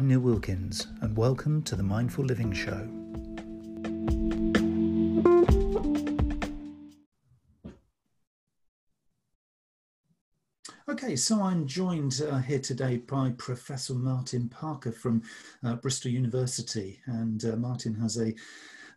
I'm Neil Wilkins, and welcome to the Mindful Living Show. Okay, so I'm joined uh, here today by Professor Martin Parker from uh, Bristol University, and uh, Martin has a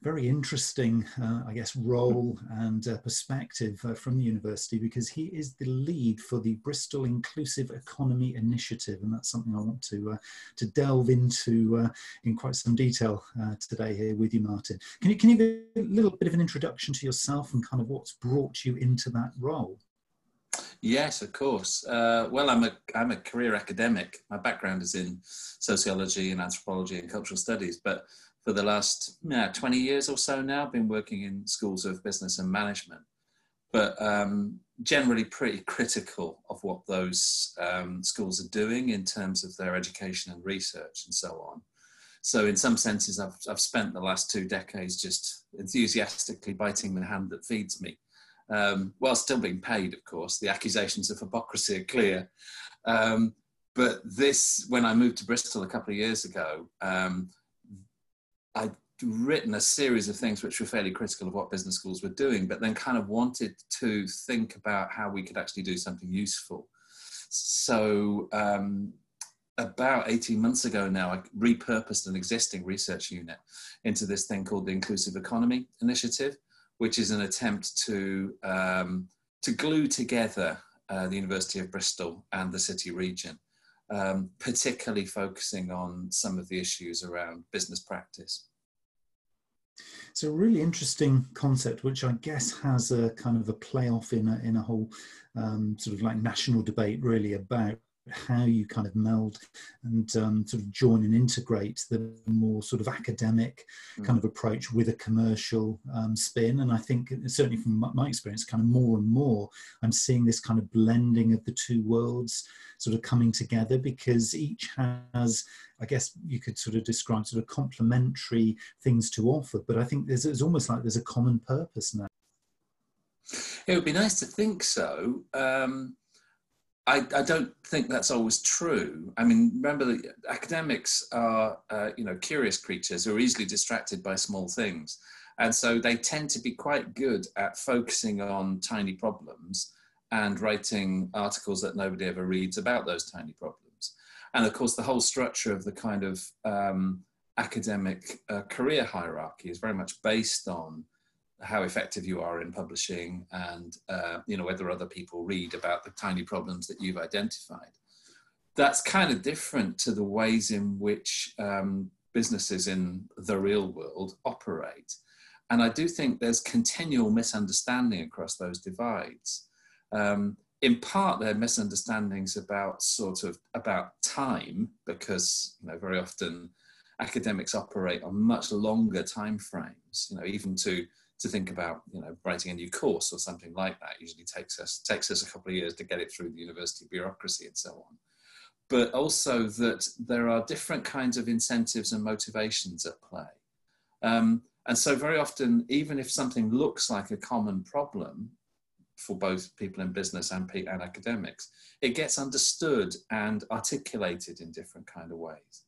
very interesting, uh, I guess, role and uh, perspective uh, from the university because he is the lead for the Bristol Inclusive Economy Initiative, and that's something I want to uh, to delve into uh, in quite some detail uh, today here with you, Martin. Can you can you give a little bit of an introduction to yourself and kind of what's brought you into that role? Yes, of course. Uh, well, I'm a I'm a career academic. My background is in sociology and anthropology and cultural studies, but for the last yeah, 20 years or so now, been working in schools of business and management, but um, generally pretty critical of what those um, schools are doing in terms of their education and research and so on. So, in some senses, I've, I've spent the last two decades just enthusiastically biting the hand that feeds me, um, while still being paid, of course. The accusations of hypocrisy are clear. Um, but this, when I moved to Bristol a couple of years ago, um, I'd written a series of things which were fairly critical of what business schools were doing, but then kind of wanted to think about how we could actually do something useful. So, um, about 18 months ago now, I repurposed an existing research unit into this thing called the Inclusive Economy Initiative, which is an attempt to, um, to glue together uh, the University of Bristol and the city region um, particularly focusing on some of the issues around business practice. It's a really interesting concept, which I guess has a kind of a playoff in a, in a whole um, sort of like national debate, really about how you kind of meld and um, sort of join and integrate the more sort of academic mm. kind of approach with a commercial um, spin. And I think certainly from my experience, kind of more and more, I'm seeing this kind of blending of the two worlds sort of coming together because each has, I guess you could sort of describe sort of complementary things to offer. But I think there's, it's almost like there's a common purpose now. It would be nice to think so. Um, I, I, don't think that's always true. I mean, remember that academics are, uh, you know, curious creatures who are easily distracted by small things. And so they tend to be quite good at focusing on tiny problems and writing articles that nobody ever reads about those tiny problems. And of course, the whole structure of the kind of um, academic uh, career hierarchy is very much based on how effective you are in publishing and uh, you know whether other people read about the tiny problems that you've identified. That's kind of different to the ways in which um, businesses in the real world operate. And i do think there's continual misunderstanding across those divides. Um, in part they're misunderstandings about sort of about time because you know very often academics operate on much longer time frames you know even to to think about you know writing a new course or something like that usually takes us takes us a couple of years to get it through the university bureaucracy and so on. But also that there are different kinds of incentives and motivations at play. Um, and so very often even if something looks like a common problem for both people in business and, and academics it gets understood and articulated in different kind of ways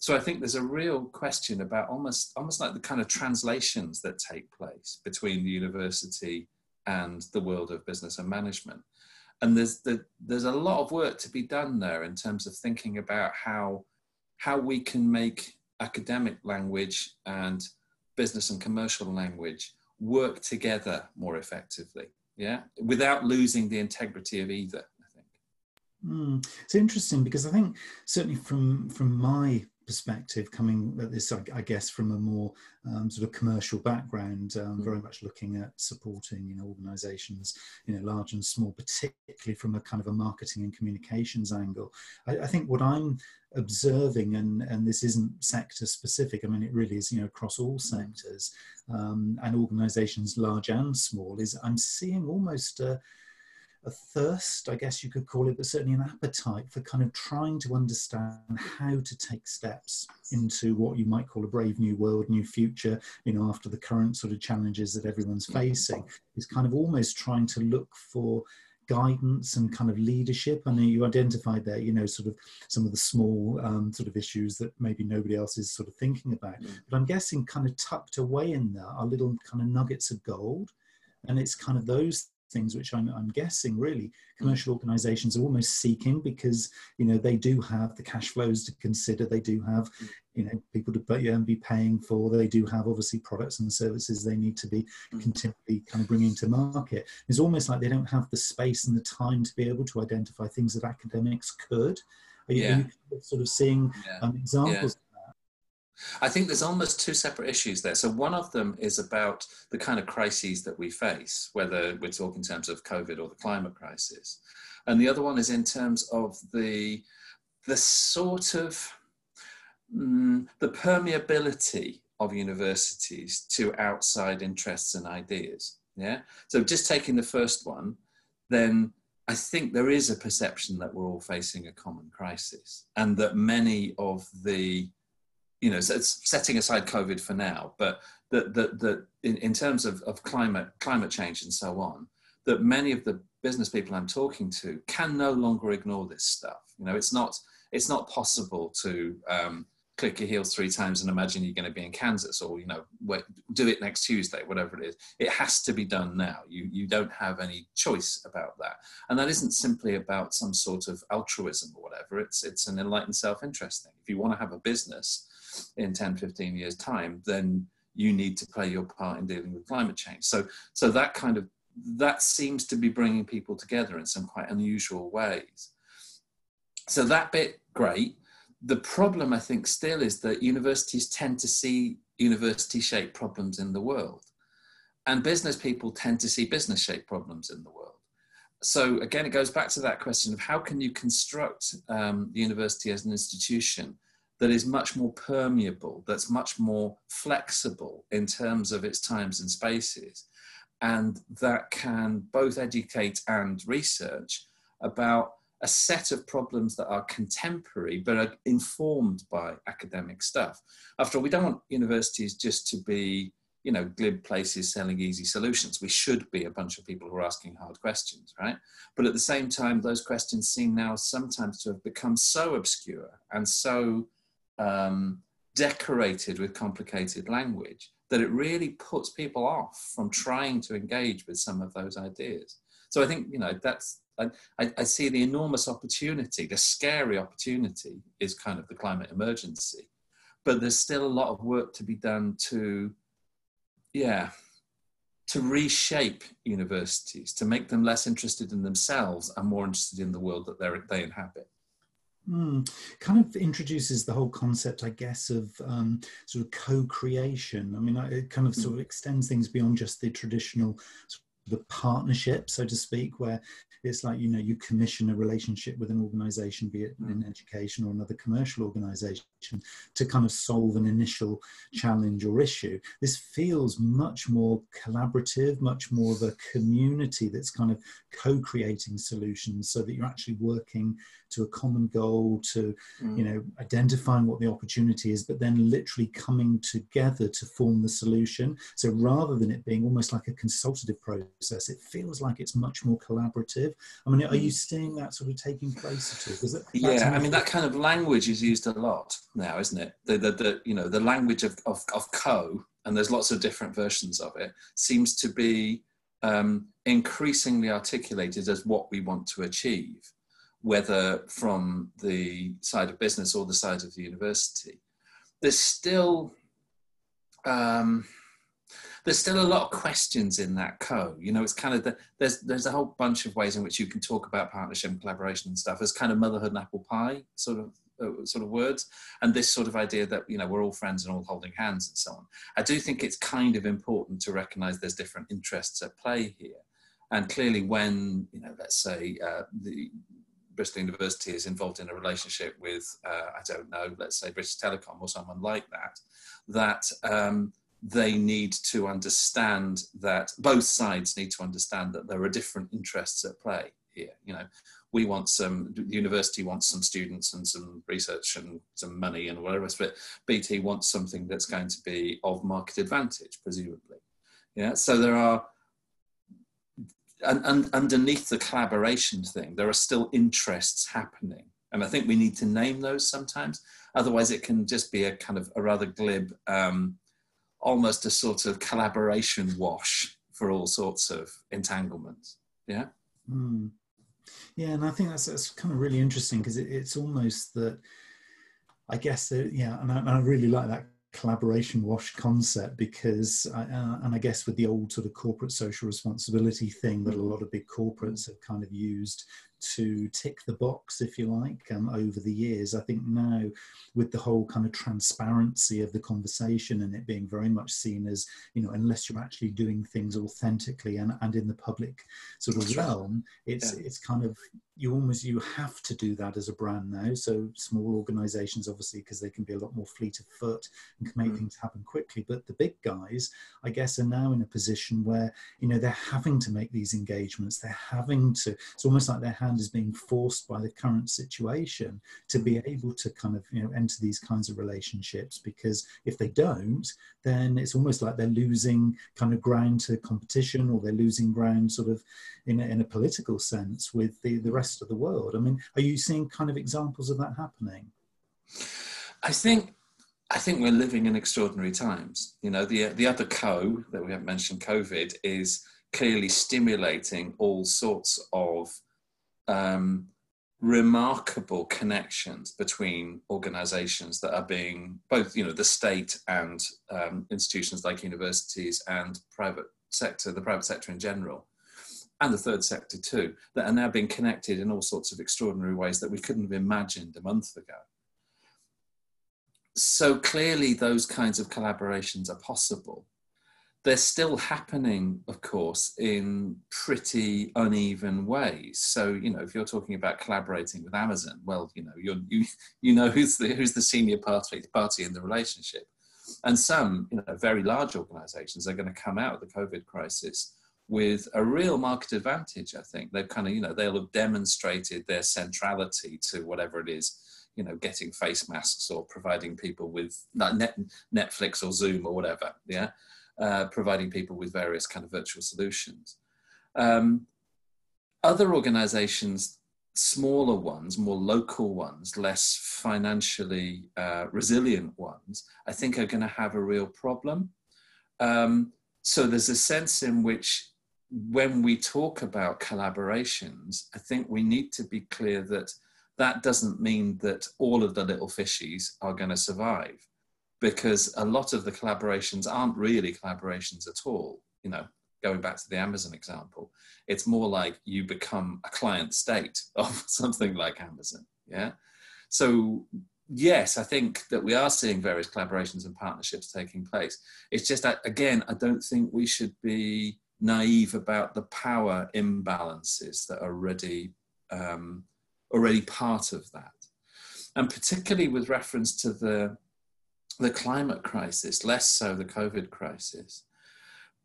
so I think there's a real question about almost almost like the kind of translations that take place between the university and the world of business and management. And there's the, there's a lot of work to be done there in terms of thinking about how how we can make academic language and business and commercial language work together more effectively yeah without losing the integrity of either i think mm. it's interesting because i think certainly from from my perspective, coming at this, I, guess, from a more um, sort of commercial background, um, mm. very much looking at supporting, you know, organisations, you know, large and small, particularly from a kind of a marketing and communications angle. I, I think what I'm observing, and and this isn't sector specific. I mean, it really is, you know, across all mm. sectors um, and organisations, large and small. Is I'm seeing almost a a thirst, I guess you could call it, but certainly an appetite for kind of trying to understand how to take steps into what you might call a brave new world, new future, you know, after the current sort of challenges that everyone's facing, is kind of almost trying to look for guidance and kind of leadership? I know you identified there, you know, sort of some of the small um, sort of issues that maybe nobody else is sort of thinking about. Mm. But I'm guessing kind of tucked away in there are little kind of nuggets of gold. And it's kind of those things which I'm, I'm guessing really commercial organizations are almost seeking because you know they do have the cash flows to consider. They do have you know people to be paying for. They do have obviously products and services they need to be mm. continually kind of bringing to market. It's almost like they don't have the space and the time to be able to identify things that academics could. Are you, yeah. are you sort of seeing yeah. um, examples yeah I think there's almost two separate issues there. So one of them is about the kind of crises that we face, whether we're talking in terms of COVID or the climate crisis, and the other one is in terms of the the sort of mm, the permeability of universities to outside interests and ideas. Yeah. So just taking the first one, then I think there is a perception that we're all facing a common crisis, and that many of the you know, it's setting aside COVID for now, but that that that in, in terms of, of climate climate change and so on, that many of the business people I'm talking to can no longer ignore this stuff. You know, it's not it's not possible to um, click your heels three times and imagine you're going to be in Kansas or you know wait, do it next Tuesday, whatever it is. It has to be done now. You you don't have any choice about that, and that isn't simply about some sort of altruism or whatever. It's it's an enlightened self-interest thing. If you want to have a business in 10, 15 years time, then you need to play your part in dealing with climate change. So, so that kind of, that seems to be bringing people together in some quite unusual ways. So that bit, great. The problem, I think, still is that universities tend to see university shaped problems in the world. And business people tend to see business shaped problems in the world. So again, it goes back to that question of how can you construct um, the university as an institution that is much more permeable, that's much more flexible in terms of its times and spaces, and that can both educate and research about a set of problems that are contemporary but are informed by academic stuff. After all, we don't want universities just to be, you know, glib places selling easy solutions. We should be a bunch of people who are asking hard questions, right? But at the same time, those questions seem now sometimes to have become so obscure and so um, decorated with complicated language that it really puts people off from trying to engage with some of those ideas. So I think you know that's I, I, see the enormous opportunity, the scary opportunity is kind of the climate emergency, but there's still a lot of work to be done to, yeah, to reshape universities, to make them less interested in themselves and more interested in the world that they they inhabit. Mm, kind of introduces the whole concept, I guess, of um, sort of co-creation. I mean, it kind of sort of extends things beyond just the traditional the partnership, so to speak, where it's like you know you commission a relationship with an organization be it in mm. education or another commercial organization to kind of solve an initial challenge or issue this feels much more collaborative much more of a community that's kind of co-creating solutions so that you're actually working to a common goal to mm. you know identifying what the opportunity is but then literally coming together to form the solution so rather than it being almost like a consultative process it feels like it's much more collaborative. I mean are you mm. seeing that sort of taking place at all? Yeah i mean that kind of language is used a lot now isn't it? The, the, the you know the language of, of, of co and there's lots of different versions of it seems to be um, increasingly articulated as what we want to achieve whether from the side of business or the side of the university, there's still um, there's still a lot of questions in that co. You know, it's kind of the, there's there's a whole bunch of ways in which you can talk about partnership and collaboration and stuff as kind of motherhood and apple pie sort of uh, sort of words, and this sort of idea that you know we're all friends and all holding hands and so on. I do think it's kind of important to recognise there's different interests at play here, and clearly when you know let's say uh, the Bristol University is involved in a relationship with, uh, I don't know, let's say British Telecom or someone like that, that um, they need to understand that both sides need to understand that there are different interests at play here. You know, we want some, the university wants some students and some research and some money and whatever else, but BT wants something that's going to be of market advantage, presumably. Yeah, so there are and, and underneath the collaboration thing, there are still interests happening. And I think we need to name those sometimes. Otherwise, it can just be a kind of a rather glib, um, almost a sort of collaboration wash for all sorts of entanglements. Yeah. Mm. Yeah, and I think that's that's kind of really interesting because it, it's almost that. I guess that yeah, and I, and I really like that collaboration wash concept because uh, and i guess with the old sort of corporate social responsibility thing that a lot of big corporates have kind of used to tick the box, if you like, um, over the years. I think now, with the whole kind of transparency of the conversation and it being very much seen as, you know, unless you're actually doing things authentically and, and in the public sort of realm, it's yeah. it's kind of you almost you have to do that as a brand now. So small organisations, obviously, because they can be a lot more fleet of foot and can make mm. things happen quickly. But the big guys, I guess, are now in a position where you know they're having to make these engagements. They're having to. It's almost like they're is being forced by the current situation to be able to kind of you know enter these kinds of relationships because if they don't then it's almost like they're losing kind of ground to competition or they're losing ground sort of in a, in a political sense with the, the rest of the world i mean are you seeing kind of examples of that happening i think I think we're living in extraordinary times. You know, the the other co that we haven't mentioned, COVID, is clearly stimulating all sorts of um, remarkable connections between organizations that are being both you know the state and um, institutions like universities and private sector the private sector in general and the third sector too that are now being connected in all sorts of extraordinary ways that we couldn't have imagined a month ago. So clearly those kinds of collaborations are possible they're still happening, of course, in pretty uneven ways. So, you know, if you're talking about collaborating with Amazon, well, you know, you you know who's the who's the senior party party in the relationship, and some, you know, very large organisations are going to come out of the COVID crisis with a real market advantage. I think they've kind of, you know, they'll have demonstrated their centrality to whatever it is you know getting face masks or providing people with like Netflix or Zoom or whatever. Yeah, uh, providing people with various kind of virtual solutions. Um, other organizations, smaller ones, more local ones, less financially uh, resilient ones, I think are going to have a real problem. Um, so there's a sense in which when we talk about collaborations, I think we need to be clear that that doesn't mean that all of the little fishies are going to survive because a lot of the collaborations aren't really collaborations at all. You know, going back to the Amazon example, it's more like you become a client state of something like Amazon. Yeah. So, yes, I think that we are seeing various collaborations and partnerships taking place. It's just that, again, I don't think we should be naive about the power imbalances that are already, um, already part of that. And particularly with reference to the the climate crisis, less so the COVID crisis.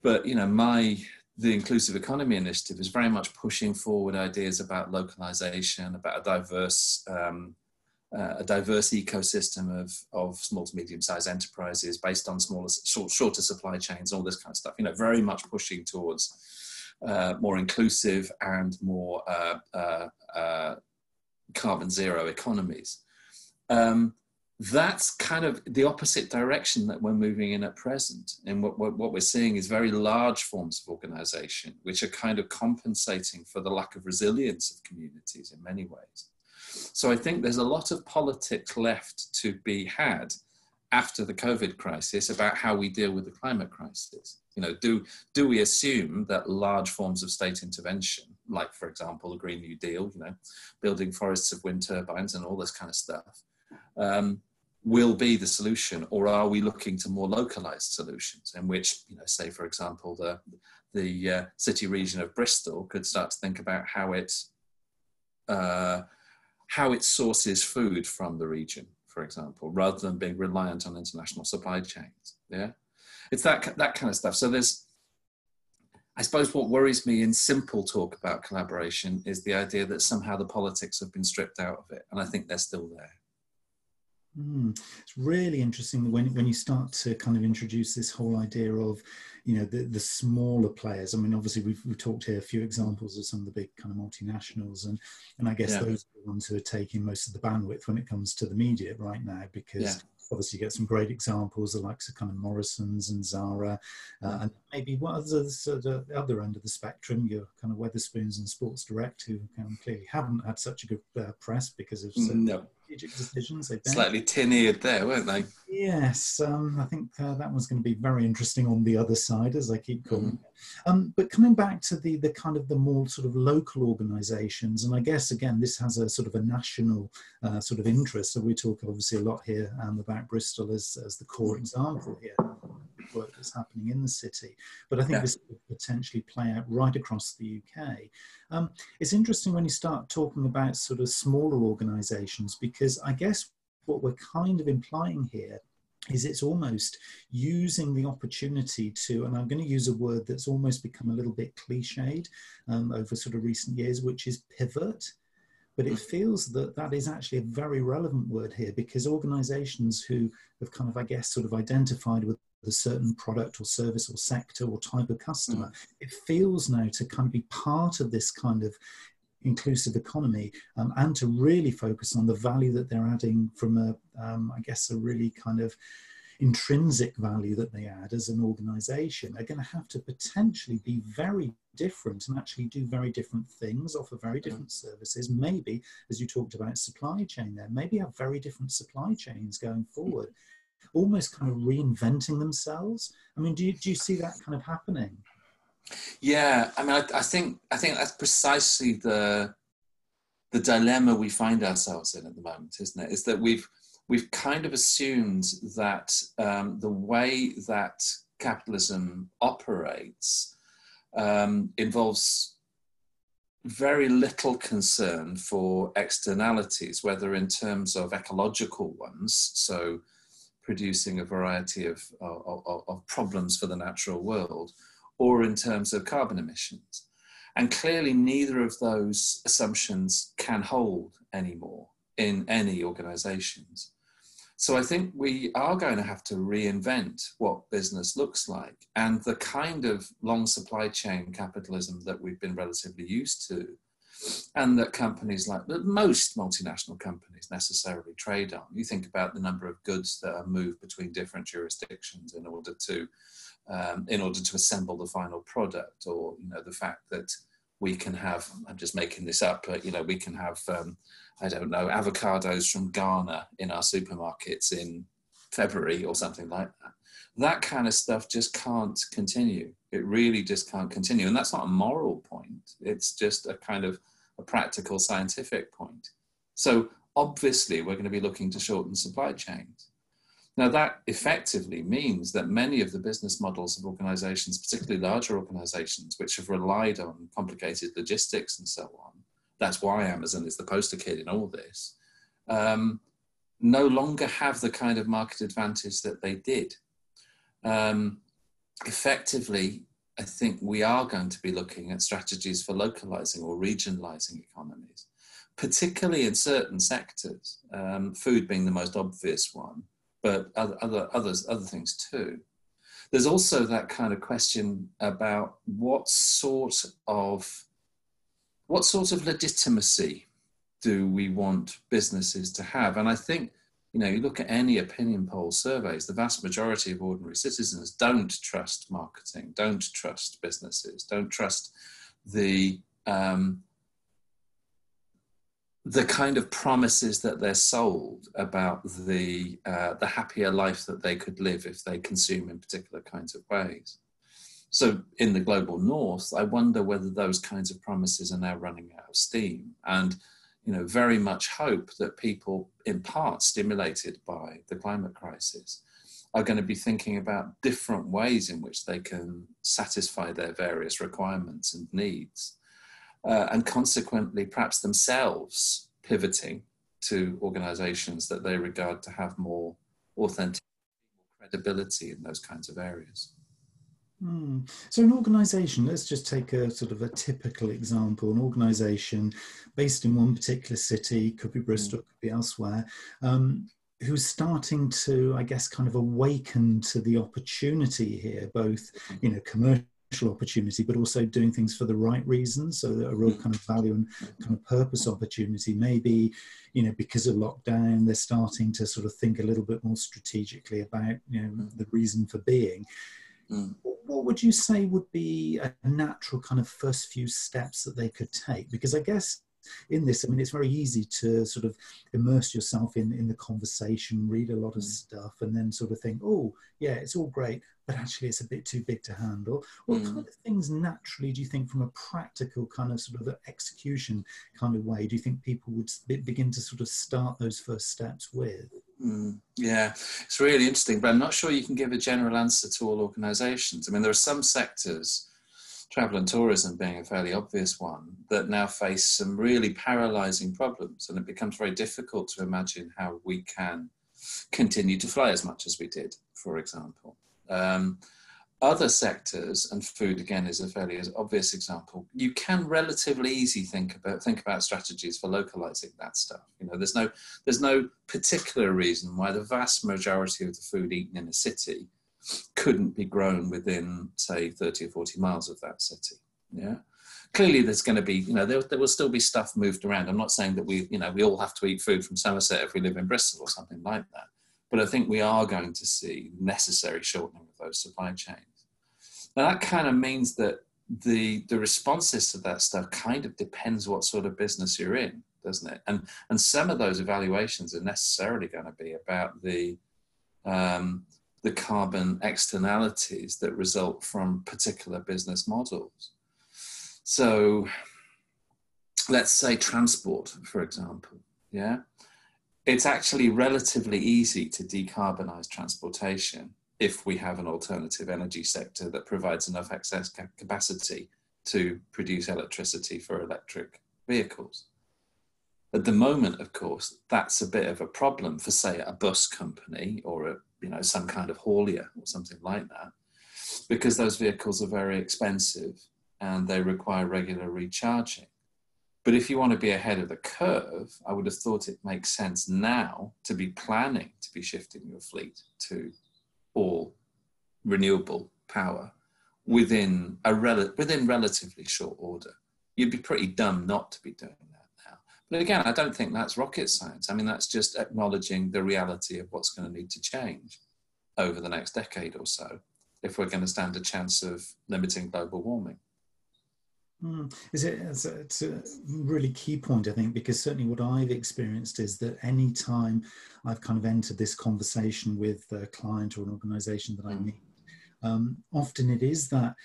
But you know, my the Inclusive Economy Initiative is very much pushing forward ideas about localization, about a diverse um, uh, a diverse ecosystem of, of small to medium sized enterprises based on smaller, short, shorter supply chains, all this kind of stuff. You know, very much pushing towards uh, more inclusive and more uh, uh, uh carbon zero economies. Um, that's kind of the opposite direction that we're moving in at present. And what, what, what, we're seeing is very large forms of organization, which are kind of compensating for the lack of resilience of communities in many ways. So I think there's a lot of politics left to be had after the COVID crisis about how we deal with the climate crisis. You know, do, do we assume that large forms of state intervention, like, for example, the Green New Deal, you know, building forests of wind turbines and all this kind of stuff, um, will be the solution, or are we looking to more localized solutions in which, you know, say for example, the the uh, city region of Bristol could start to think about how it uh, how it sources food from the region, for example, rather than being reliant on international supply chains. Yeah, it's that that kind of stuff. So there's I suppose what worries me in simple talk about collaboration is the idea that somehow the politics have been stripped out of it, and I think they're still there. Mm. It's really interesting when when you start to kind of introduce this whole idea of, you know, the, the smaller players. I mean, obviously we've, we've talked here a few examples of some of the big kind of multinationals, and and I guess yeah. those are the ones who are taking most of the bandwidth when it comes to the media right now because. Yeah obviously you get some great examples, the likes of kind of Morrison's and Zara, uh, and maybe what others at the other end of the spectrum, your kind of Wetherspoons and Sports Direct, who um, clearly haven't had such a good uh, press because of no strategic decisions they've Slightly tin-eared there, weren't they? Yes, um, I think uh, that one's going to be very interesting on the other side, as I keep calling mm. it. Um, but coming back to the the kind of the more sort of local organisations, and I guess again this has a sort of a national uh, sort of interest. So we talk obviously a lot here um, about Bristol as as the core example here work that's happening in the city. But I think yeah. this could potentially play out right across the UK. Um, it's interesting when you start talking about sort of smaller organisations because I guess what we're kind of implying here is it's almost using the opportunity to, and I'm going to use a word that's almost become a little bit cliched um, over sort of recent years, which is pivot. But it feels that that is actually a very relevant word here because organizations who have kind of, I guess, sort of identified with a certain product or service or sector or type of customer, mm. it feels now to kind of be part of this kind of inclusive economy um, and to really focus on the value that they're adding from a, um, I guess, a really kind of intrinsic value that they add as an organization are going to have to potentially be very different and actually do very different things, offer very different services. Maybe, as you talked about supply chain there, maybe have very different supply chains going forward, almost kind of reinventing themselves. I mean, do you, do you see that kind of happening? Yeah, I mean, I, I think I think that's precisely the the dilemma we find ourselves in at the moment, isn't it? Is that we've we've kind of assumed that um, the way that capitalism operates um, involves very little concern for externalities, whether in terms of ecological ones, so producing a variety of, of, of problems for the natural world, or in terms of carbon emissions. And clearly, neither of those assumptions can hold anymore in any organizations. So I think we are going to have to reinvent what business looks like. And the kind of long supply chain capitalism that we've been relatively used to, and that companies like most multinational companies necessarily trade on. You think about the number of goods that are moved between different jurisdictions in order to um, in order to assemble the final product, or you know the fact that we can have I'm just making this up, but you know we can have um, I don't know avocados from Ghana in our supermarkets in February or something like that. That kind of stuff just can't continue. It really just can't continue, and that's not a moral point. It's just a kind of a practical scientific point. So obviously, we're going to be looking to shorten supply chains. Now, that effectively means that many of the business models of organizations, particularly larger organizations, which have relied on complicated logistics and so on, that's why Amazon is the poster kid in all this, um, no longer have the kind of market advantage that they did. Um, effectively, I think we are going to be looking at strategies for localizing or regionalizing economies, particularly in certain sectors, um, food being the most obvious one but other, other others other things too. There's also that kind of question about what sort of what sort of legitimacy do we want businesses to have? And I think you know you look at any opinion poll surveys, the vast majority of ordinary citizens don't trust marketing, don't trust businesses, don't trust the um, the kind of promises that they're sold about the uh, the happier life that they could live if they consume in particular kinds of ways. So in the global north, I wonder whether those kinds of promises are now running out of steam, and you know very much hope that people, in part stimulated by the climate crisis, are going to be thinking about different ways in which they can satisfy their various requirements and needs uh, and consequently perhaps themselves pivoting to organizations that they regard to have more authentic credibility in those kinds of areas. Mm. So, an organization, let's just take a sort of a typical example an organization based in one particular city, could be Bristol, mm. could be elsewhere, um, who's starting to, I guess, kind of awaken to the opportunity here, both you know commercial opportunity, but also doing things for the right reasons. So a real kind of value and kind of purpose opportunity. Maybe, you know, because of lockdown, they're starting to sort of think a little bit more strategically about, you know, mm. the reason for being. Mm. What would you say would be a natural kind of first few steps that they could take? Because I guess in this, I mean, it's very easy to sort of immerse yourself in in the conversation, read a lot of mm. stuff, and then sort of think, oh, yeah, it's all great, but actually it's a bit too big to handle. What mm. kind of things naturally do you think, from a practical kind of sort of execution kind of way, do you think people would begin to sort of start those first steps with? Mm, yeah, it's really interesting, but I'm not sure you can give a general answer to all organisations. I mean, there are some sectors travel and tourism being a fairly obvious one, that now face some really paralyzing problems. And it becomes very difficult to imagine how we can continue to fly as much as we did, for example. Um, other sectors, and food again is a fairly obvious example, you can relatively easy think about think about strategies for localizing that stuff. You know, there's no there's no particular reason why the vast majority of the food eaten in a city couldn't be grown within, say, 30 or 40 miles of that city. Yeah. Clearly, there's going to be, you know, there, there will still be stuff moved around. I'm not saying that we, you know, we all have to eat food from Somerset if we live in Bristol or something like that. But I think we are going to see necessary shortening of those supply chains. Now, that kind of means that the the responses to that stuff kind of depends what sort of business you're in, doesn't it? And and some of those evaluations are necessarily going to be about the um, the carbon externalities that result from particular business models. So let's say transport, for example, yeah? It's actually relatively easy to decarbonize transportation if we have an alternative energy sector that provides enough excess capacity to produce electricity for electric vehicles. At the moment, of course, that's a bit of a problem for, say, a bus company or a you know some kind of haulier or something like that because those vehicles are very expensive and they require regular recharging. But if you want to be ahead of the curve i would have thought it makes sense now to be planning to be shifting your fleet to all renewable power within a rel- within relatively short order. You'd be pretty dumb not to be doing that but again, I don't think that's rocket science. I mean, that's just acknowledging the reality of what's going to need to change over the next decade or so if we're going to stand a chance of limiting global warming. Mm. Is it, it's a, it's a, really key point, I think, because certainly what I've experienced is that any time I've kind of entered this conversation with a client or an organization that I hmm. meet, um, often it is that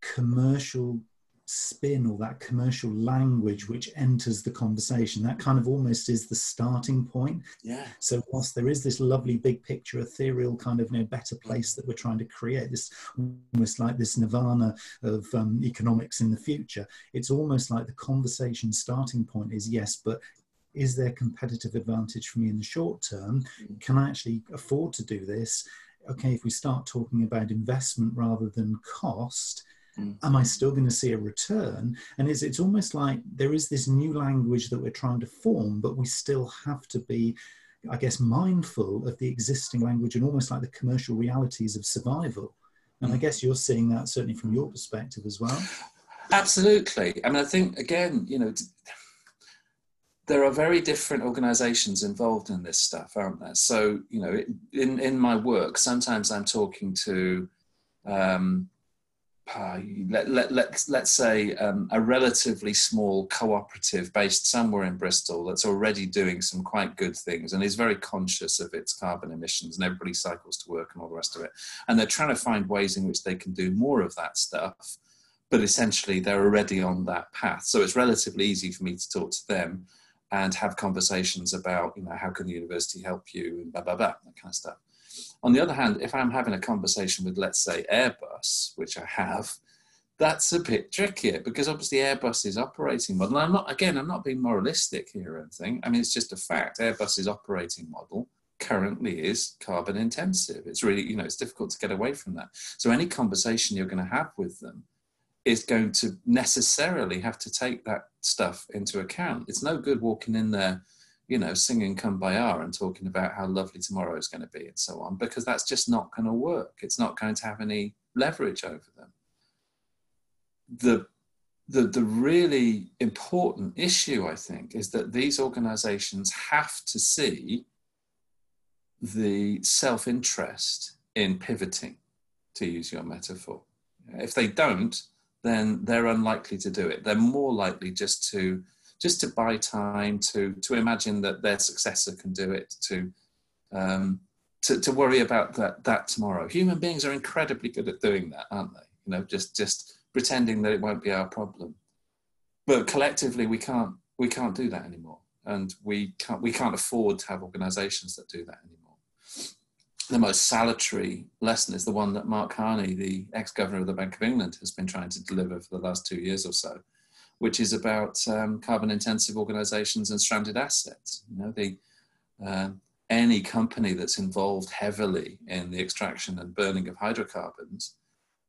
commercial spin or that commercial language which enters the conversation. That kind of almost is the starting point. Yeah. So whilst there is this lovely big picture ethereal kind of you know better place that we're trying to create this almost like this nirvana of um, economics in the future it's almost like the conversation starting point is yes but is there competitive advantage for me in the short term? Mm. can i actually afford to do this? Okay if we start talking about investment rather than cost Mm. Am I still going to see a return? And it's, it's almost like there is this new language that we're trying to form, but we still have to be, I guess, mindful of the existing language and almost like the commercial realities of survival. And I mm. guess you're seeing that certainly from your perspective as well. Absolutely. I mean, I think, again, you know, there are very different organizations involved in this stuff, aren't there? So, you know, in, in my work, sometimes I'm talking to um, uh, let, let, let's, let's say um, a relatively small cooperative based somewhere in Bristol that's already doing some quite good things and is very conscious of its carbon emissions and everybody cycles to work and all the rest of it. And they're trying to find ways in which they can do more of that stuff, but essentially they're already on that path. So it's relatively easy for me to talk to them and have conversations about, you know, how can the university help you and blah, blah, blah, that kind of stuff. On the other hand, if I'm having a conversation with, let's say, Airbus, which I have, that's a bit trickier because obviously Airbus's operating model, I'm not, again, I'm not being moralistic here or anything. I mean, it's just a fact. Airbus's operating model currently is carbon intensive. It's really, you know, it's difficult to get away from that. So any conversation you're going to have with them is going to necessarily have to take that stuff into account. It's no good walking in there you know, singing Kumbaya and talking about how lovely tomorrow is going to be and so on, because that's just not going to work. It's not going to have any leverage over them. The, the, the really important issue, I think, is that these organizations have to see the self interest in pivoting, to use your metaphor. If they don't, then they're unlikely to do it. They're more likely just to just to buy time, to to imagine that their successor can do it, to um, to, to worry about that that tomorrow. Human beings are incredibly good at doing that, aren't they? You know, just just pretending that it won't be our problem. But collectively, we can't we can't do that anymore, and we can't we can't afford to have organisations that do that anymore the most salutary lesson is the one that Mark Carney, the ex-governor of the Bank of England, has been trying to deliver for the last two years or so, which is about um, carbon-intensive organisations and stranded assets. You know, the um, any company that's involved heavily in the extraction and burning of hydrocarbons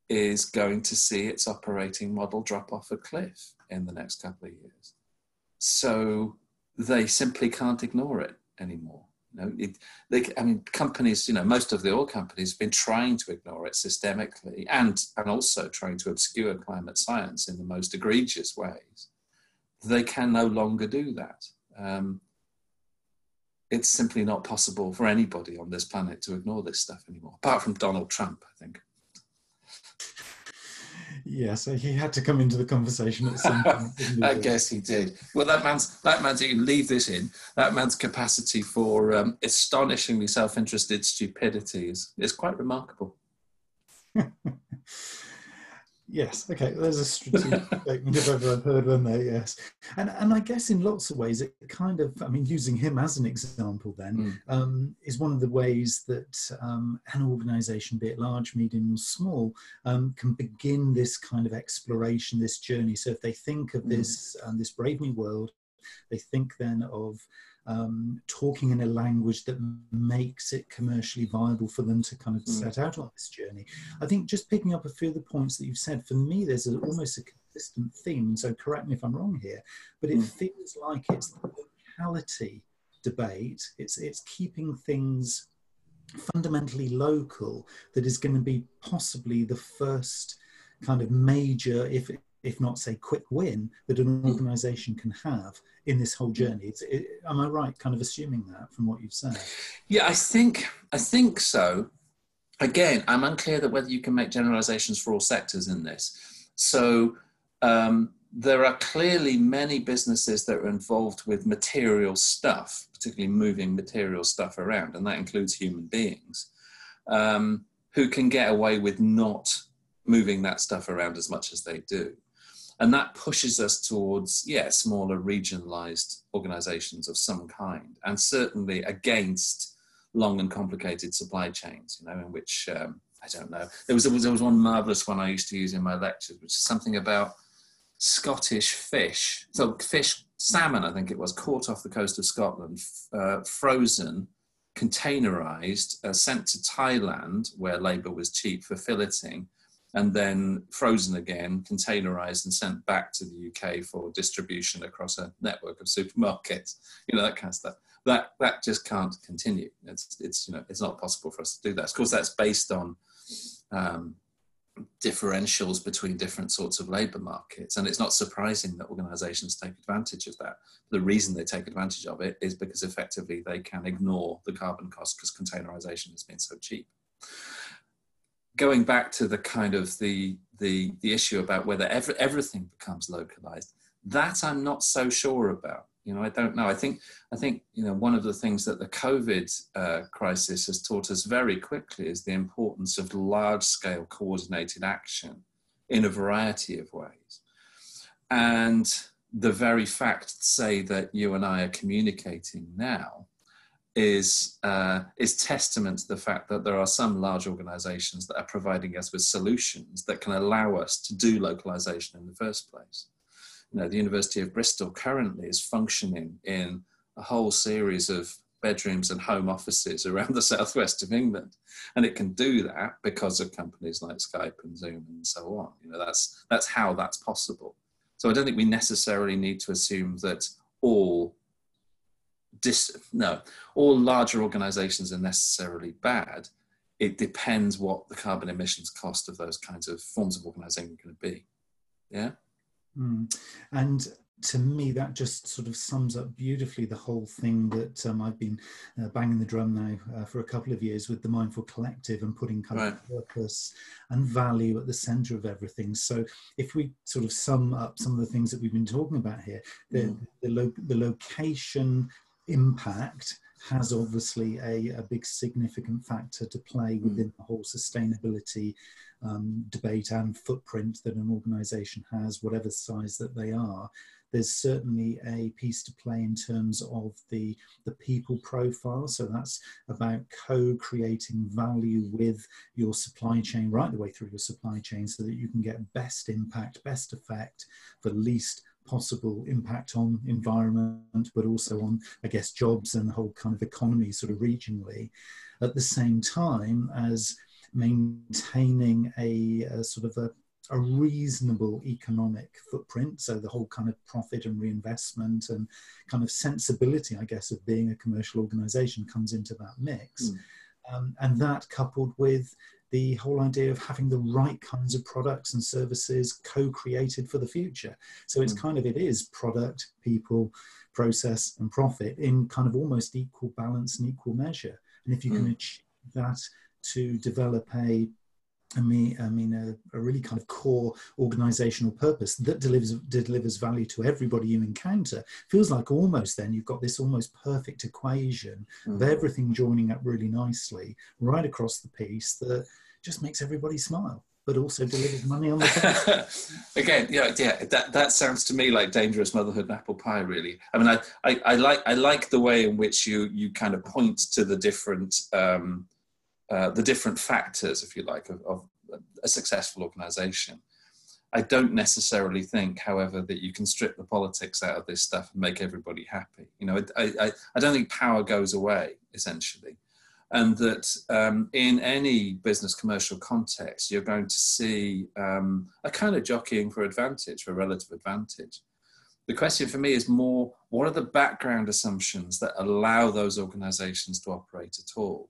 is going to see its operating model drop off a cliff in the next couple of years. So they simply can't ignore it anymore. You know, it, they, I mean, companies, you know, most of the oil companies have been trying to ignore it systemically and, and also trying to obscure climate science in the most egregious ways. They can no longer do that. Um, it's simply not possible for anybody on this planet to ignore this stuff anymore, apart from Donald Trump, I think. Yeah, so he had to come into the conversation at some point. I guess he did. Well, that man's that man's you can leave this in. That man's capacity for um, astonishingly self-interested stupidity is is quite remarkable. Yes. Okay. There's a strategic statement if ever I've heard one there. Yes. And and I guess in lots of ways it kind of I mean using him as an example then mm. um, is one of the ways that um, an organisation, be it large, medium, or small, um, can begin this kind of exploration, this journey. So if they think of mm. this um, this brave new world, they think then of um, talking in a language that makes it commercially viable for them to kind of mm. set out on this journey. I think just picking up a few of the points that you've said, for me, there's a, almost a consistent theme. So correct me if I'm wrong here, but it mm. feels like it's the locality debate. It's it's keeping things fundamentally local that is going to be possibly the first kind of major, if if not say quick win that an mm. organization can have in this whole journey. It's, it, am i right kind of assuming that from what you've said? Yeah i think i think so. Again i'm unclear that whether you can make generalizations for all sectors in this. So um, there are clearly many businesses that are involved with material stuff particularly moving material stuff around and that includes human beings um, who can get away with not moving that stuff around as much as they do and that pushes us towards yeah smaller regionalized organizations of some kind and certainly against long and complicated supply chains you know in which um, i don't know. There was, there was there was one marvelous one i used to use in my lectures which is something about scottish fish. So fish salmon i think it was caught off the coast of scotland uh, frozen containerized uh, sent to thailand where labor was cheap for filleting and then frozen again, containerized and sent back to the UK for distribution across a network of supermarkets. You know that kind of stuff. That that just can't continue. It's it's you know it's not possible for us to do that. Of course, that's based on um, differentials between different sorts of labour markets, and it's not surprising that organisations take advantage of that. The reason they take advantage of it is because effectively they can ignore the carbon cost because containerization has been so cheap going back to the kind of the the the issue about whether every, everything becomes localized that i'm not so sure about. You know i don't know. I think i think you know one of the things that the covid uh, crisis has taught us very quickly is the importance of large scale coordinated action in a variety of ways. And the very fact say that you and i are communicating now is uh, is testament to the fact that there are some large organizations that are providing us with solutions that can allow us to do localization in the first place. You know, the University of Bristol currently is functioning in a whole series of bedrooms and home offices around the southwest of England, and it can do that because of companies like Skype and Zoom and so on. You know, that's that's how that's possible. So I don't think we necessarily need to assume that all dis, no, all larger organizations are necessarily bad. It depends what the carbon emissions cost of those kinds of forms of organizing are going to be. Yeah. Mm. And to me, that just sort of sums up beautifully the whole thing that um, I've been uh, banging the drum now uh, for a couple of years with the Mindful Collective and putting kind right. of purpose and value at the center of everything. So, if we sort of sum up some of the things that we've been talking about here, the, mm. the, lo- the location impact has obviously a, a, big significant factor to play hmm. within the whole sustainability um, debate and footprint that an organization has, whatever size that they are there's certainly a piece to play in terms of the, the people profile. So that's about co-creating value with your supply chain right the way through your supply chain so that you can get best impact, best effect for least possible impact on environment, but also on, I guess, jobs and the whole kind of economy sort of regionally. At the same time as maintaining a, a sort of a a reasonable economic footprint. So the whole kind of profit and reinvestment and kind of sensibility, I guess, of being a commercial organization comes into that mix. Mm. Um, and that coupled with the whole idea of having the right kinds of products and services co-created for the future. So it's mm. kind of, it is product, people, process and profit in kind of almost equal balance and equal measure. And if you can achieve that to develop a I mean, I mean, a, a, really kind of core organizational purpose that delivers delivers value to everybody you encounter. Feels like almost then you've got this almost perfect equation mm. of everything joining up really nicely right across the piece that just makes everybody smile, but also delivers money on the. Again, yeah, yeah, that that sounds to me like dangerous motherhood and apple pie. Really, I mean, I, I, I like I like the way in which you you kind of point to the different. Um, uh, the different factors, if you like, of, of a successful organization. I don't necessarily think, however, that you can strip the politics out of this stuff and make everybody happy. You know, I, I, I don't think power goes away, essentially. And that um, in any business commercial context, you're going to see um, a kind of jockeying for advantage, for relative advantage. The question for me is more what are the background assumptions that allow those organizations to operate at all?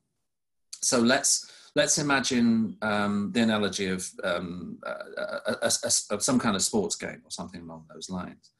so let's let's imagine um, the analogy of um, a, a, a, some kind of sports game or something along those lines.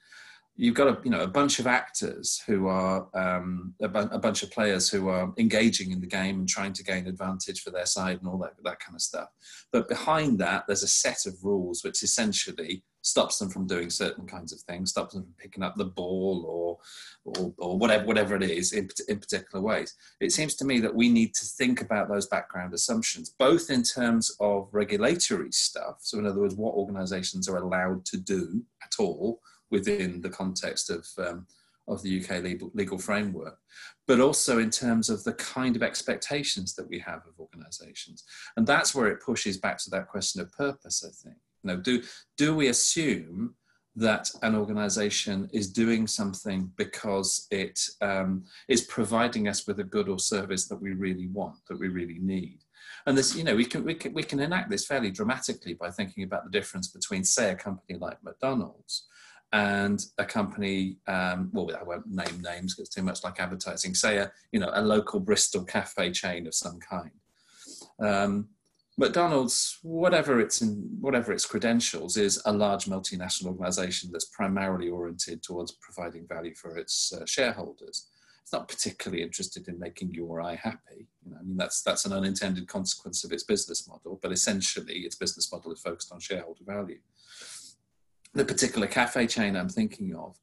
You've got a you know a bunch of actors who are um, a, bu- a, bunch of players who are engaging in the game and trying to gain advantage for their side and all that that kind of stuff. But behind that, there's a set of rules which essentially stops them from doing certain kinds of things, stops them from picking up the ball or, or, or, whatever, whatever it is in, in particular ways. It seems to me that we need to think about those background assumptions, both in terms of regulatory stuff. So, in other words, what organizations are allowed to do at all within the context of, um, of the UK legal, legal framework, but also in terms of the kind of expectations that we have of organizations. And that's where it pushes back to that question of purpose, I think. You know, do, do we assume that an organization is doing something because it um, is providing us with a good or service that we really want, that we really need? And this, you know, we can, we can, we can enact this fairly dramatically by thinking about the difference between, say, a company like McDonald's and a company, um, well, I won't name names because it's too much like advertising, say a, you know, a local Bristol cafe chain of some kind. Um, McDonald's, whatever its in, whatever its credentials, is a large multinational organisation that's primarily oriented towards providing value for its uh, shareholders. It's not particularly interested in making you or I happy. You know, I mean, that's that's an unintended consequence of its business model, but essentially, its business model is focused on shareholder value. The particular cafe chain I'm thinking of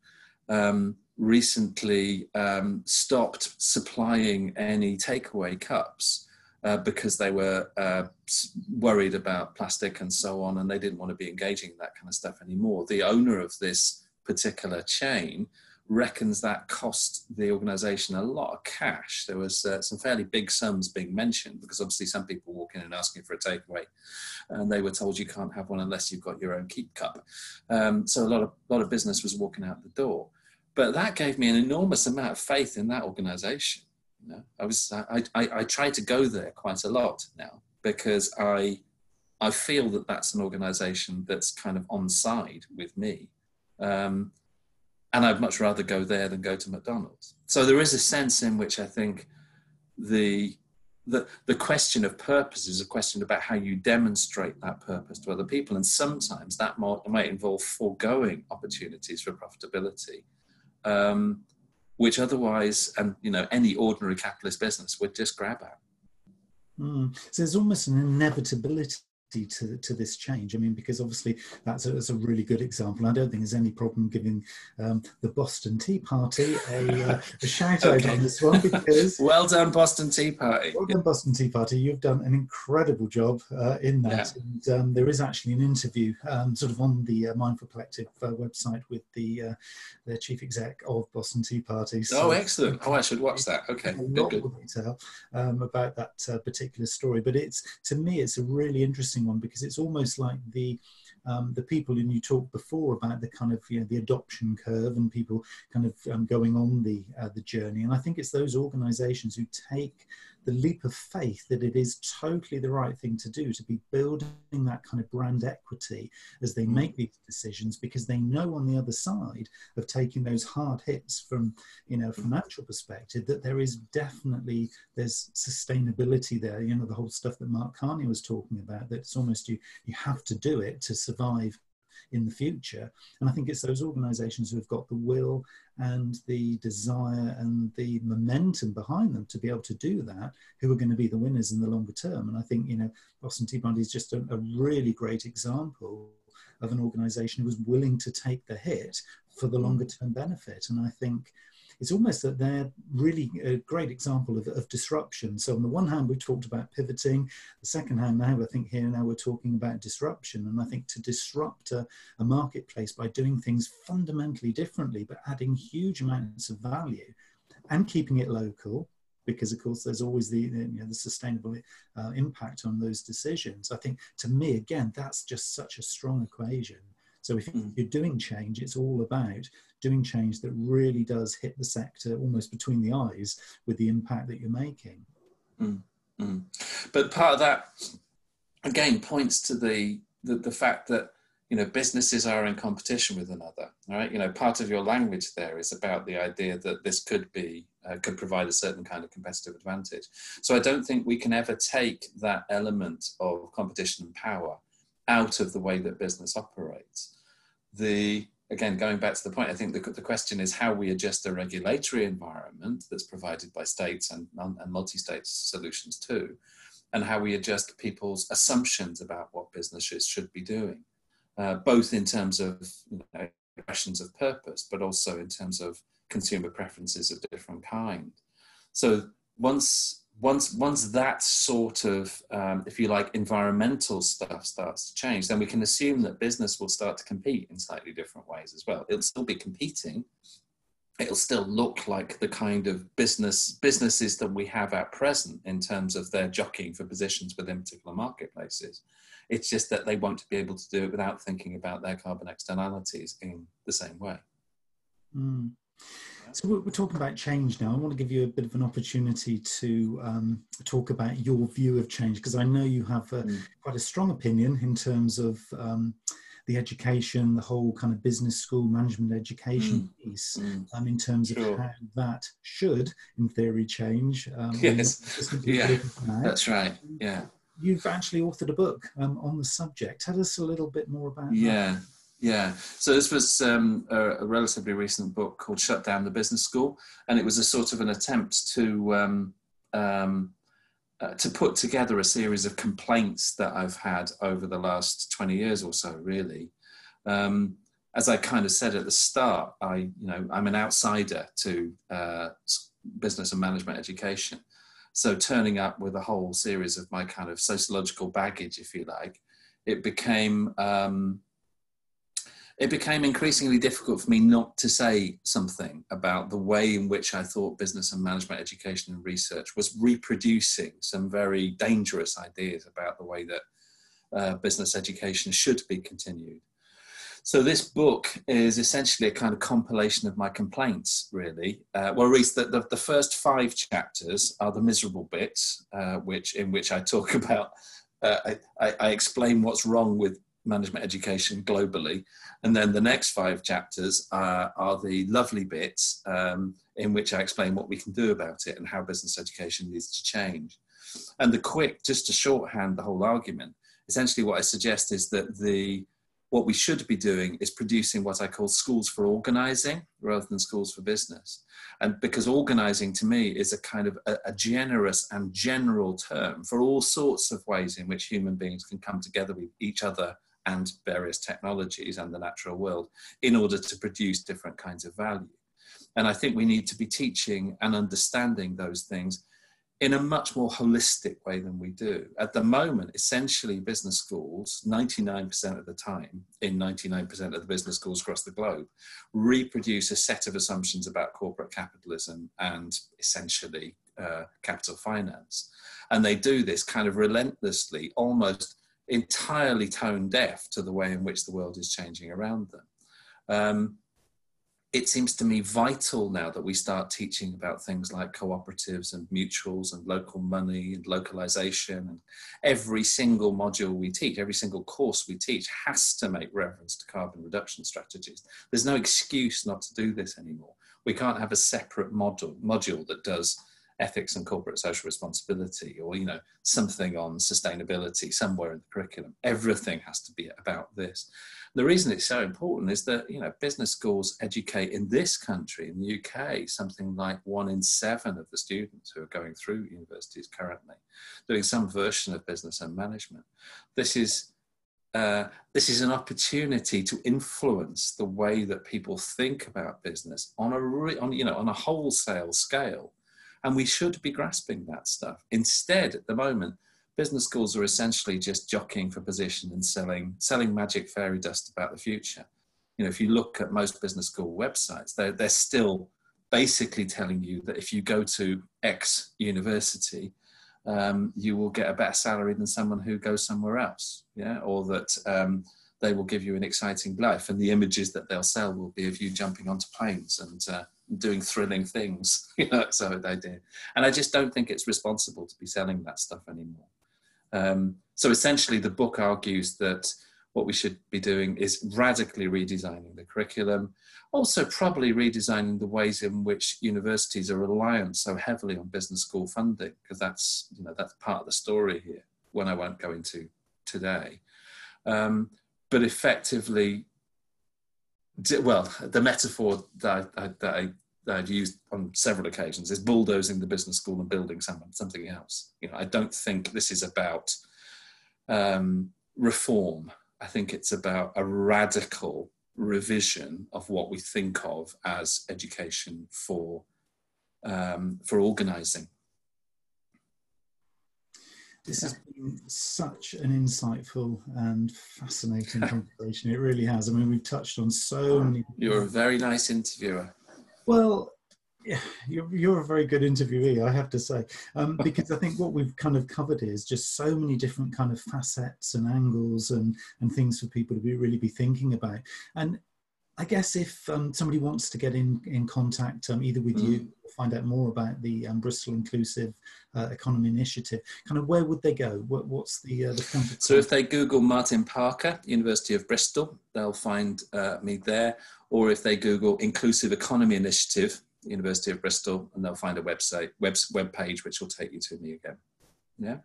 um, recently um, stopped supplying any takeaway cups uh, because they were uh, worried about plastic and so on, and they didn't want to be engaging in that kind of stuff anymore. The owner of this particular chain reckons that cost the organization a lot of cash. There was uh, some fairly big sums being mentioned because obviously some people walk in and asking for a takeaway, and they were told you can't have one unless you've got your own keep cup. Um, so a lot of lot of business was walking out the door, but that gave me an enormous amount of faith in that organization. You know, I was I, I, I try to go there quite a lot now because I I feel that that's an organisation that's kind of on side with me. Um, and I'd much rather go there than go to McDonald's. So there is a sense in which I think the the, the question of purpose is a question about how you demonstrate that purpose to other people. And sometimes that might, might involve foregoing opportunities for profitability, um, which otherwise, and you know, any ordinary capitalist business would just grab at. Mm. So there's almost an inevitability to, to this change. I mean, because obviously that's a, that's a really good example. I don't think there's any problem giving um, the Boston Tea Party a, uh, a shout out okay. on this one because well done, Boston Tea Party. Well done, Boston Tea Party. You've done an incredible job uh, in that. Yeah. And um, there is actually an interview um, sort of on the uh, Mindful Collective uh, website with the uh, the chief exec of Boston Tea Party. So, oh, excellent! Oh, I should watch that. Okay, a lot good, good. detail um, about that uh, particular story, but it's to me it's a really interesting interesting one because it's almost like the um, the people and you talked before about the kind of you know the adoption curve and people kind of um, going on the uh, the journey. And i think it's those organizations who take the leap of faith that it is totally the right thing to do to be building that kind of brand equity as they mm. make these decisions because they know on the other side of taking those hard hits from you know financial perspective that there is definitely there's sustainability there you know the whole stuff that mark carney was talking about that it's almost you you have to do it to survive in the future. And I think it's those organizations who have got the will and the desire and the momentum behind them to be able to do that who are going to be the winners in the longer term. And I think, you know, Boston Tea Party is just a, a really great example of an organization who was willing to take the hit for the longer term benefit. And I think it's almost that they're really a great example of, of disruption. So on the one hand, we talked about pivoting. The second hand, now I think here now we're talking about disruption. And I think to disrupt a, a marketplace by doing things fundamentally differently, but adding huge amounts of value and keeping it local, because of course there's always the you know, the sustainable uh, impact on those decisions. I think to me again that's just such a strong equation. So if mm. you're doing change, it's all about doing change that really does hit the sector almost between the eyes with the impact that you're making. Mm, mm. But part of that, again, points to the, the, the fact that you know businesses are in competition with another right you know part of your language there is about the idea that this could be uh, could provide a certain kind of competitive advantage so i don't think we can ever take that element of competition and power out of the way that business operates the again, going back to the point, I think the, the question is how we adjust the regulatory environment that's provided by states and, and multi-state solutions too, and how we adjust people's assumptions about what businesses should be doing, uh, both in terms of you know, questions of purpose, but also in terms of consumer preferences of different kind. So once once once that sort of um, if you like environmental stuff starts to change then we can assume that business will start to compete in slightly different ways as well. It'll still be competing. It'll still look like the kind of business businesses that we have at present in terms of their jockeying for positions within particular marketplaces. It's just that they won't be able to do it without thinking about their carbon externalities in the same way. Mm. So we're talking about change now. I want to give you a bit of an opportunity to um, talk about your view of change because I know you have a, mm. quite a strong opinion in terms of um, the education, the whole kind of business school management education mm. piece, mm. Um, in terms sure. of how that should, in theory, change. Um, yes, yeah, that's right. Yeah, you've actually authored a book um, on the subject. Tell us a little bit more about yeah. That. Yeah, so this was um, a, a, relatively recent book called "Shut Down the Business School," and it was a sort of an attempt to um, um, uh, to put together a series of complaints that I've had over the last twenty years or so. Really, um, as I kind of said at the start, I you know I'm an outsider to uh, business and management education, so turning up with a whole series of my kind of sociological baggage, if you like, it became um, it became increasingly difficult for me not to say something about the way in which I thought business and management education and research was reproducing some very dangerous ideas about the way that uh, business education should be continued. So this book is essentially a kind of compilation of my complaints, really. Uh, well, Reese, the, the, the, first five chapters are the miserable bits, uh, which in which I talk about, uh, I, I, explain what's wrong with management education globally. And then the next five chapters uh, are the lovely bits um, in which I explain what we can do about it and how business education needs to change. And the quick, just to shorthand the whole argument, essentially what I suggest is that the what we should be doing is producing what I call schools for organizing rather than schools for business. And because organizing to me is a kind of a, a, generous and general term for all sorts of ways in which human beings can come together with each other and various technologies and the natural world in order to produce different kinds of value. And I think we need to be teaching and understanding those things in a much more holistic way than we do. At the moment, essentially, business schools, 99% of the time, in 99% of the business schools across the globe, reproduce a set of assumptions about corporate capitalism and essentially uh, capital finance. And they do this kind of relentlessly, almost entirely tone deaf to the way in which the world is changing around them. Um, it seems to me vital now that we start teaching about things like cooperatives and mutuals and local money and localization. And every single module we teach, every single course we teach has to make reference to carbon reduction strategies. There's no excuse not to do this anymore. We can't have a separate module, module that does ethics and corporate social responsibility or you know something on sustainability somewhere in the curriculum. Everything has to be about this. The reason it's so important is that you know business schools educate in this country in the uk something like one in seven of the students who are going through universities currently doing some version of business and management. This is uh, this is an opportunity to influence the way that people think about business on a re- on you know on a wholesale scale and we should be grasping that stuff. Instead, at the moment, business schools are essentially just jockeying for position and selling, selling magic fairy dust about the future. You know, if you look at most business school websites, they're, they're still basically telling you that if you go to X university, um, you will get a better salary than someone who goes somewhere else. Yeah, or that um, they will give you an exciting life, and the images that they'll sell will be of you jumping onto planes and uh, doing thrilling things. You know, so they do. And I just don't think it's responsible to be selling that stuff anymore. Um, so essentially, the book argues that what we should be doing is radically redesigning the curriculum, also probably redesigning the ways in which universities are reliant so heavily on business school funding, because that's you know that's part of the story here. One I won't go into today, um, but effectively well, the metaphor that I, that I that I've used on several occasions is bulldozing the business school and building someone, something else. You know, I don't think this is about um, reform. I think it's about a radical revision of what we think of as education for um, for organising. This has been such an insightful and fascinating conversation. It really has. I mean, we've touched on so many. You're a very nice interviewer. Well, you're, you're a very good interviewee, I have to say, um, because I think what we've kind of covered is just so many different kind of facets and angles and, and things for people to be really be thinking about. And I guess if um, somebody wants to get in, in contact um, either with mm. you or find out more about the um, Bristol Inclusive uh, Economy Initiative, kind of where would they go? What, what's the, uh, the So if they Google Martin Parker, University of Bristol, they'll find uh, me there. Or if they Google Inclusive Economy Initiative, University of Bristol, and they'll find a website, web, web page which will take you to me again. Yeah.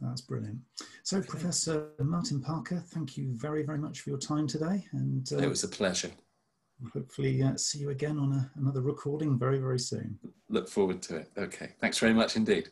That's brilliant. So, okay. Professor Martin Parker, thank you very, very much for your time today. And uh, it was a pleasure. Hopefully, uh, see you again on a, another recording very, very soon. Look forward to it. Okay. Thanks very much indeed.